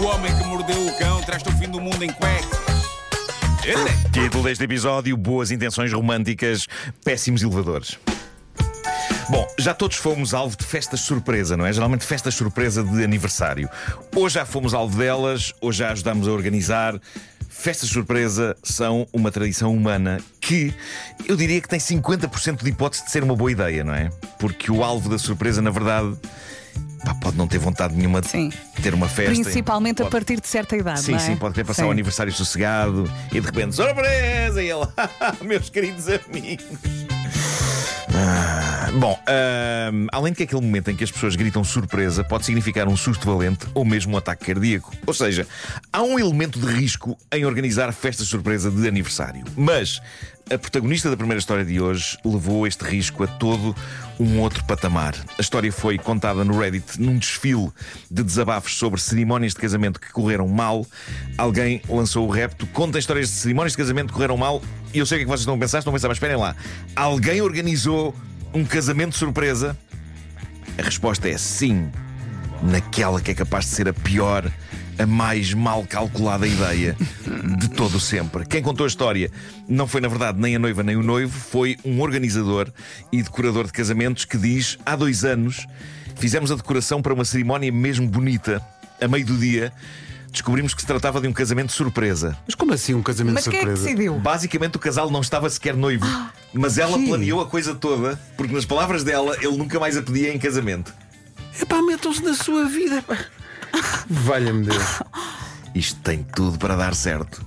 O homem que mordeu o cão traz-te o fim do mundo em cuecas. É. Título deste episódio: Boas intenções românticas, péssimos elevadores. Bom, já todos fomos alvo de festas surpresa, não é? Geralmente festas surpresa de aniversário. Ou já fomos alvo delas, ou já ajudamos a organizar. Festas surpresa são uma tradição humana que eu diria que tem 50% de hipótese de ser uma boa ideia, não é? Porque o alvo da surpresa, na verdade, pá, pode não ter vontade nenhuma de Sim. ter uma festa. Principalmente a Pode- partir de certa idade. Sim, é? sim, pode querer passar Sim. o aniversário sossegado e de repente, surpresa! E ele, meus queridos amigos. Ah, bom, além de que aquele momento em que as pessoas gritam surpresa pode significar um susto valente ou mesmo um ataque cardíaco. Ou seja, há um elemento de risco em organizar festas surpresa de aniversário. Mas a protagonista da primeira história de hoje levou este risco a todo um outro patamar. A história foi contada no Reddit num desfile de desabafos sobre cerimónias de casamento que correram mal. Alguém lançou o repto: contem histórias de cerimónias de casamento que correram mal. E eu sei o que é que vocês estão a pensar, estão a pensar, mas esperem lá. Alguém organizou um casamento surpresa? A resposta é sim. Naquela que é capaz de ser a pior, a mais mal calculada ideia de todo sempre. Quem contou a história não foi, na verdade, nem a noiva nem o noivo, foi um organizador e decorador de casamentos que diz: há dois anos fizemos a decoração para uma cerimónia mesmo bonita. A meio do dia, descobrimos que se tratava de um casamento surpresa. Mas como assim um casamento Mas quem é que surpresa? decidiu? Basicamente, o casal não estava sequer noivo, mas ela que? planeou a coisa toda, porque, nas palavras dela, ele nunca mais a pedia em casamento. Epá, metam-se na sua vida. Valha-me Deus. Isto tem tudo para dar certo.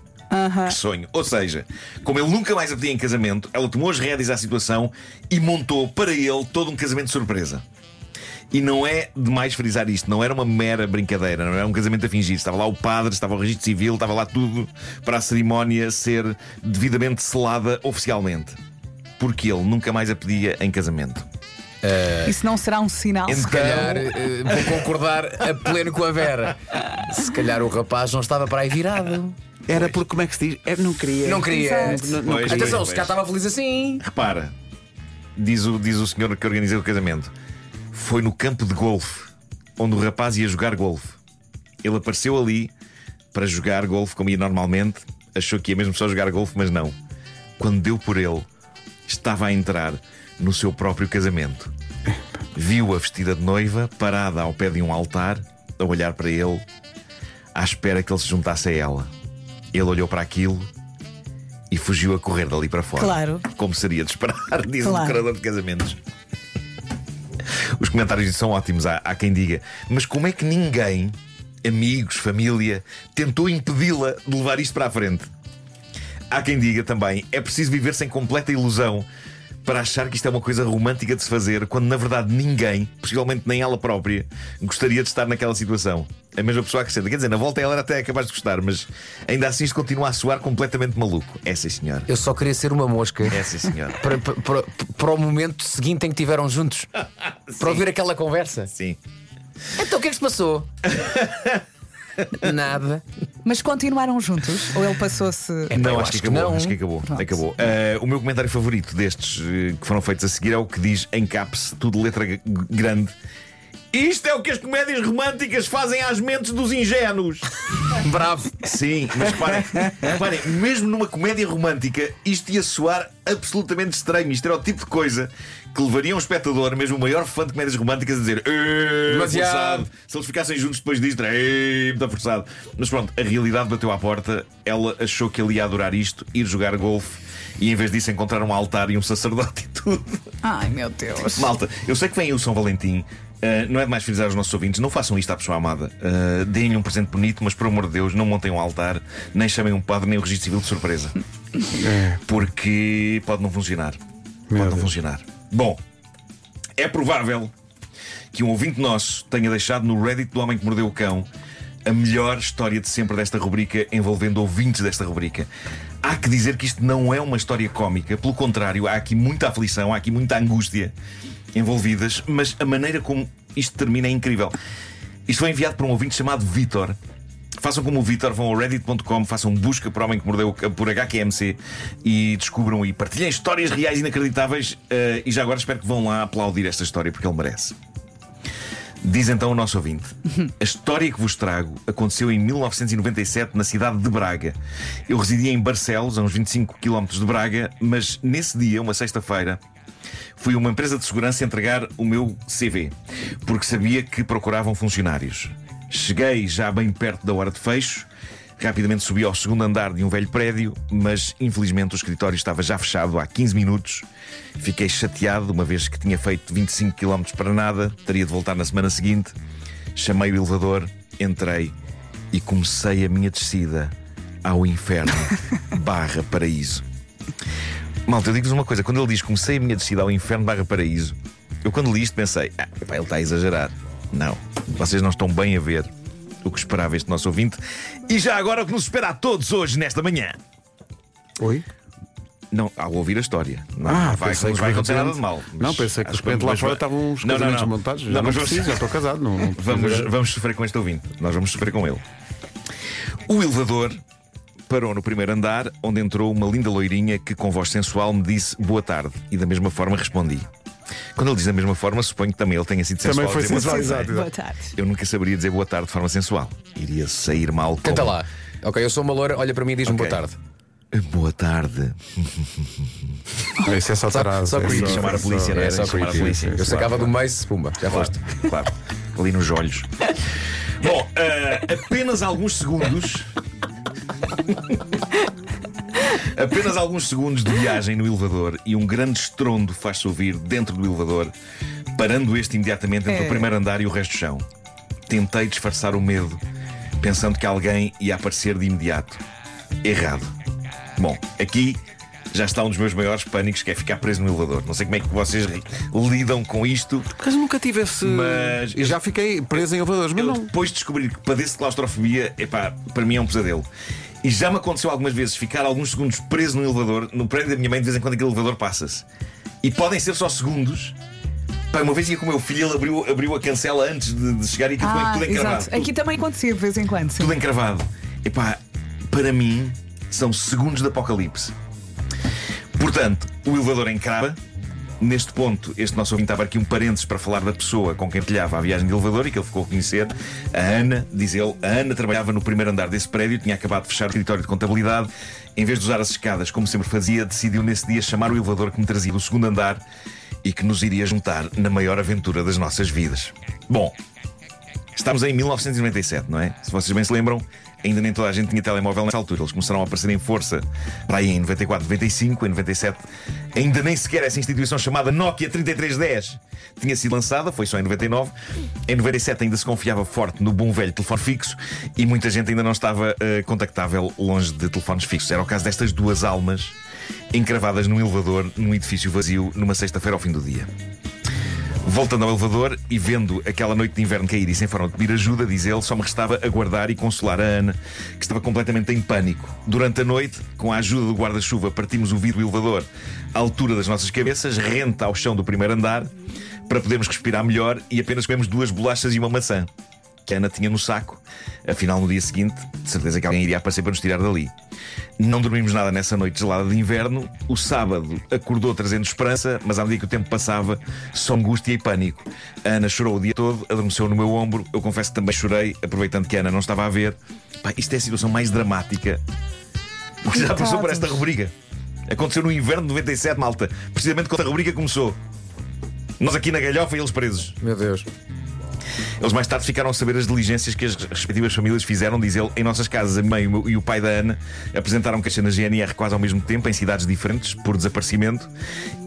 Que sonho. Ou seja, como ele nunca mais a pedia em casamento, ela tomou as rédeas à situação e montou para ele todo um casamento surpresa. E não é demais frisar isto, não era uma mera brincadeira, não era um casamento a fingir. Estava lá o padre, estava o registro civil, estava lá tudo para a cerimónia ser devidamente selada oficialmente. Porque ele nunca mais a pedia em casamento. Isso não será um sinal? Então- Se calhar eh, vou concordar a pleno com a Vera. Se calhar o rapaz não estava para aí virado. Era porque, como é que se diz? Eu não queria. Não queria. Não- não Pois, queria. Atenção, pois, se cá pois. estava feliz assim. Repara, diz o, diz o senhor que organizou o casamento, foi no campo de golfe onde o rapaz ia jogar golfe. Ele apareceu ali para jogar golfe como ia normalmente, achou que ia mesmo só jogar golfe, mas não. Quando deu por ele, estava a entrar no seu próprio casamento. Viu-a vestida de noiva, parada ao pé de um altar, a olhar para ele, à espera que ele se juntasse a ela. Ele olhou para aquilo e fugiu a correr dali para fora. Claro. Como seria de esperar, diz o Claro. decorador de casamentos. Os comentários são ótimos, há, há quem diga. Mas como é que ninguém, amigos, família, tentou impedi-la de levar isto para a frente? Há quem diga também, é preciso viver sem completa ilusão para achar que isto é uma coisa romântica de se fazer, quando na verdade ninguém, possivelmente nem ela própria, gostaria de estar naquela situação. A mesma pessoa acrescenta. Quer dizer, na volta ela era até capaz de gostar, mas ainda assim isto continua a soar completamente maluco. É sim, senhor. Eu só queria ser uma mosca. É sim, senhor. Para, para- para- para o momento seguinte em que estiveram juntos. Para ouvir aquela conversa. Sim. Então o que é que se passou? Nada. Mas continuaram juntos? Ou ele passou-se. Não, eu acho, acho que que acabou. não. Acho que acabou. Pronto. acabou. Eh, o meu comentário favorito destes eh, que foram feitos a seguir é o que diz em caps, tudo letra g- Isto é o que as comédias românticas fazem às mentes dos ingênuos. Bravo. Sim, mas reparem, reparem, mesmo numa comédia romântica, isto ia soar absolutamente estranho. Isto era o tipo de coisa que levaria um espectador, mesmo o maior fã de comédias românticas, a dizer "Eh, Demasiado." forçado. Se eles ficassem juntos depois disto, era "Eh, muito forçado. Mas pronto, a realidade bateu à porta. Ela achou que ele ia adorar isto, ir jogar golfe. E em vez disso encontrar um altar e um sacerdote e tudo. Ai meu Deus. Malta, eu sei que vem aí o São Valentim. Uh, não é demais frisar aos nossos ouvintes, não façam isto à pessoa amada. Uh, Deem-lhe um presente bonito, mas por amor de Deus, não montem um altar, nem chamem um padre, nem o registro civil de surpresa. Porque pode não funcionar. Meu pode não Deus. funcionar. Bom, é provável que um ouvinte nosso tenha deixado no Reddit do Homem que Mordeu o Cão a melhor história de sempre desta rubrica envolvendo ouvintes desta rubrica. Há que dizer que isto não é uma história cómica, pelo contrário, há aqui muita aflição, há aqui muita angústia envolvidas, mas a maneira como isto termina é incrível. Isto foi enviado por um ouvinte chamado Vitor. Façam como o Vitor, vão ao reddit.com, façam busca por Homem que Mordeu por HQMC e descubram e partilhem histórias reais inacreditáveis. eh, e já agora espero que vão lá aplaudir esta história porque ele merece. Diz então o nosso ouvinte: A história que vos trago aconteceu em 1997 na cidade de Braga. Eu residia em Barcelos, a uns 25 km de Braga, mas nesse dia, uma sexta-feira, fui uma empresa de segurança entregar o meu CV, porque sabia que procuravam funcionários. Cheguei já bem perto da hora de fecho. Rapidamente subi ao segundo andar de um velho prédio, mas infelizmente o escritório estava já fechado há 15 minutos. Fiquei chateado, uma vez que tinha feito 25 km para nada, teria de voltar na semana seguinte. Chamei o elevador, entrei e comecei a minha descida ao inferno barra paraíso. Malta, eu digo-vos uma coisa: quando ele diz comecei a minha descida ao inferno barra paraíso, eu quando li isto pensei, ah, epá, ele está a exagerar. Não, vocês não estão bem a ver o que esperava este nosso ouvinte. E já agora o que nos espera a todos hoje, nesta manhã. Oi? Não, ao ouvir a história. Não Ah, vai, pensei que vai acontecer nada de mal. Não, pensei que de repente lá fora estavam os Não, não, casamentos não. montados. Já Não, não, preciso, já estou casado. Não, Vamos, vamos sofrer com este ouvinte. Nós vamos sofrer com ele. O elevador parou no primeiro andar, onde entrou uma linda loirinha que, com voz sensual, me disse boa tarde. E da mesma forma respondi. Quando ele diz da mesma forma, suponho que também ele tenha sido sensual. Também foi a dizer boa sensual, tarde. exato, Boa tarde. Eu nunca saberia dizer boa tarde de forma sensual. Iria sair mal. Canta como- lá. Ok, eu sou uma loira, olha para mim e diz-me Ok. boa tarde. Boa tarde. Isso é só tarado. só é creepy. Chamar a polícia, não É era? só Chamar a polícia. Eu sacava do Mace, pumba, já Claro, foste. claro. Ali nos olhos. Bom, eh, apenas alguns segundos. apenas alguns segundos de viagem no elevador e um grande estrondo faz-se ouvir dentro do elevador, parando este imediatamente entre É. o primeiro andar e o resto do chão. Tentei disfarçar o medo, pensando que alguém ia aparecer de imediato. Errado. Bom, aqui já está um dos meus maiores pânicos, que é ficar preso no elevador. Não sei como é que vocês lidam com isto. Mas nunca tive esse. Mas- E já fiquei preso em elevadores, mas Eu não. depois de descobrir que padeço de claustrofobia, epá, para mim é um pesadelo. E já me aconteceu algumas vezes ficar alguns segundos preso no elevador, no prédio da minha mãe, de vez em quando aquele elevador passa-se. E podem ser só segundos. Pá, uma vez ia com o meu filho, ele abriu, abriu a cancela antes de, de chegar e aquilo Ah, tudo encravado. exato. Aqui também acontecia de vez em quando. sim. tudo encravado. Epá, para mim, são segundos de apocalipse. Portanto, o elevador encrava. Neste ponto, este nosso ouvinte estava aqui um parênteses para falar da pessoa com quem pilhava a viagem de elevador e que ele ficou a conhecer. A Ana, diz ele, a Ana trabalhava no primeiro andar desse prédio, tinha acabado de fechar o escritório de contabilidade. Em vez de usar as escadas, como sempre fazia, decidiu nesse dia chamar o elevador que me trazia do segundo andar e que nos iria juntar na maior aventura das nossas vidas. Bom, Estamos em 1997, não é? Se vocês bem se lembram, ainda nem toda a gente tinha telemóvel nessa altura. Eles começaram a aparecer em força para aí em 94, 95, em 97. Ainda nem sequer essa instituição chamada Nokia 3310 tinha sido lançada, foi só em 99. Em 97 ainda se confiava forte no bom velho telefone fixo e muita gente ainda não estava eh, contactável longe de telefones fixos. Era o caso destas duas almas encravadas num elevador, num edifício vazio, numa sexta-feira ao fim do dia. Voltando ao elevador e vendo aquela noite de inverno cair e sem forma de pedir ajuda, diz ele, só me restava aguardar e consolar a Ana, que estava completamente em pânico. Durante a noite, com a ajuda do guarda-chuva, partimos o vidro do elevador à altura das nossas cabeças, renta ao chão do primeiro andar, para podermos respirar melhor e apenas comemos duas bolachas e uma maçã. Que a Ana tinha no saco. Afinal, no dia seguinte, de certeza que alguém iria aparecer para nos tirar dali. Não dormimos nada nessa noite gelada de inverno. O sábado acordou trazendo esperança, mas à medida que o tempo passava, só angústia e pânico. A Ana chorou o dia todo, adormeceu no meu ombro. Eu confesso que também chorei, aproveitando que a Ana não estava a ver. Pá, isto é a situação mais dramática que já passou por esta rubrica. Aconteceu no inverno de 97, malta. Precisamente quando a rubrica começou. Nós aqui na galhofa e eles presos. Meu Deus. Eles mais tarde ficaram a saber as diligências que as respectivas famílias fizeram, diz ele, em nossas casas. A mãe e o pai da Ana apresentaram queixa na GNR quase ao mesmo tempo, em cidades diferentes, por desaparecimento.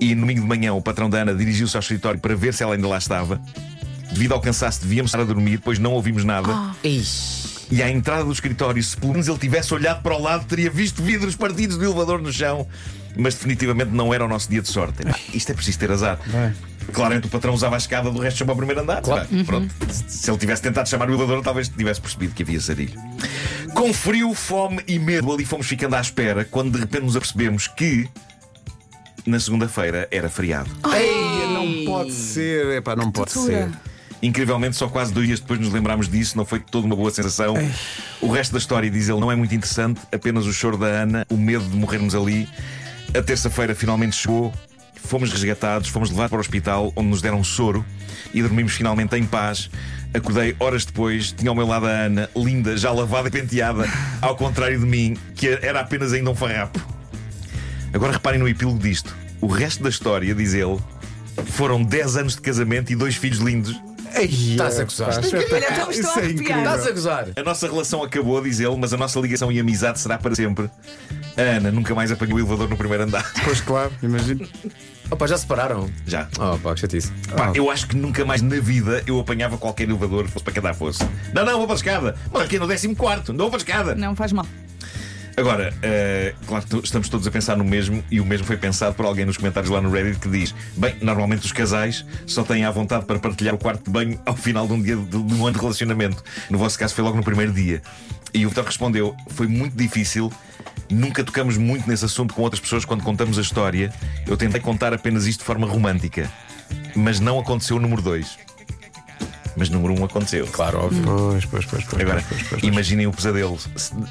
E no domingo de manhã, o patrão da Ana dirigiu-se ao escritório para ver se ela ainda lá estava. Devido ao cansaço, devíamos estar a dormir, pois não ouvimos nada. E à entrada do escritório, se pelo menos ele tivesse olhado para o lado, teria visto vidros partidos do elevador no chão. Mas definitivamente não era o nosso dia de sorte. Epá, Isto é preciso ter azar. Claramente o patrão usava a escada do resto chamou ao primeiro andar. Claro. Pá, Pronto. Se ele tivesse tentado chamar o elevador, talvez tivesse percebido que havia sarilho. Com frio, fome e medo, ali fomos ficando à espera quando de repente nos apercebemos que na segunda-feira era feriado. Ei, não pode ser. Epá, não pode ser. Incrivelmente, só quase dois dias depois nos lembrámos disso, não foi toda uma boa sensação. O resto da história, diz ele, não é muito interessante, apenas o choro da Ana, o medo de morrermos ali. A terça-feira finalmente chegou, fomos resgatados, fomos levados para o hospital, onde nos deram soro e dormimos finalmente em paz, Acordei horas depois, tinha ao meu lado a Ana, linda, já lavada e penteada, ao contrário de mim, que era apenas ainda um farrapo. Agora reparem no epílogo disto. O resto da história, diz ele, foram 10 anos de casamento e dois filhos lindos. Estás a gozar. Olha, estou a é arrepiar. incrível. Estás a gozar. A nossa relação acabou, diz ele, mas a nossa ligação e amizade será para sempre. A Ana nunca mais apanhou o elevador no primeiro andar. Pois claro, imagino. Opa, já se separaram? Já. Oh, pá, que chatice. Pá, eu acho que nunca mais na vida eu apanhava qualquer elevador, fosse para cada fosse. Não, não, vou para a escada. Mas aqui no 14, não vou para a escada. Não faz mal. Agora, eh, claro que estamos todos a pensar no mesmo e o mesmo foi pensado por alguém nos comentários lá no Reddit que diz: Bem, normalmente os casais só têm à vontade para partilhar o quarto de banho ao final de um dia de, de um ano de relacionamento. No vosso caso foi logo no primeiro dia. E o Vitor respondeu: Foi muito difícil. Nunca tocamos muito nesse assunto com outras pessoas quando contamos a história. Eu tentei contar apenas isto de forma romântica. Mas não aconteceu o número 2. Mas número 1 um aconteceu. Claro, óbvio. Pois, pois, pois, pois. Agora, pois, pois, pois. imaginem o pesadelo.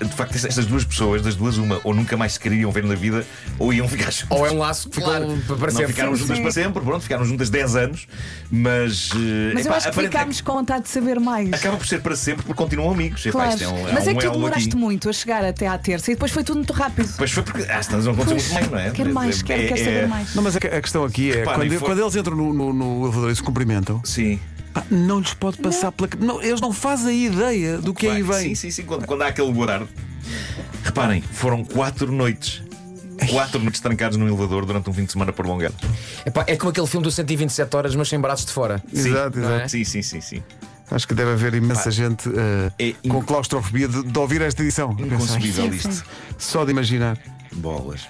De facto, estas duas pessoas, das duas, uma, ou nunca mais se queriam ver na vida, ou iam ficar juntas. Ou é um laço que ficou para não sempre. ficaram Sim, juntas sim. para sempre, pronto, ficaram juntas 10 anos, mas. eh, Mas eu epá, acho que ficámos com vontade de saber mais. Acaba por ser para sempre porque continuam amigos. Epá, Claro. isto é um, há Mas é um que tu demoraste aqui. muito a chegar até à terça e depois foi tudo muito rápido. Pois foi porque. Ah, não aconteceu muito mais, não é? Quero mais, É- quero, quero é- saber mais. Não, mas a, a questão aqui é Reparem, quando, foi- quando eles entram no, no- no elevador e se cumprimentam, Sim. Pá, não lhes pode passar pela. Não, eles não fazem ideia do que aí vem. Sim, sim, sim. Quando, quando há aquele guardardo. Reparem, foram quatro noites. Quatro noites trancados num elevador durante um fim de semana prolongado. Epá, é como aquele filme do 127 horas, mas sem braços de fora. Exato, sim, exato. Sim, sim, sim, sim. Acho que deve haver imensa gente eh, é com claustrofobia de, de ouvir esta edição. Inconcebível isto. Só de imaginar. Bolas.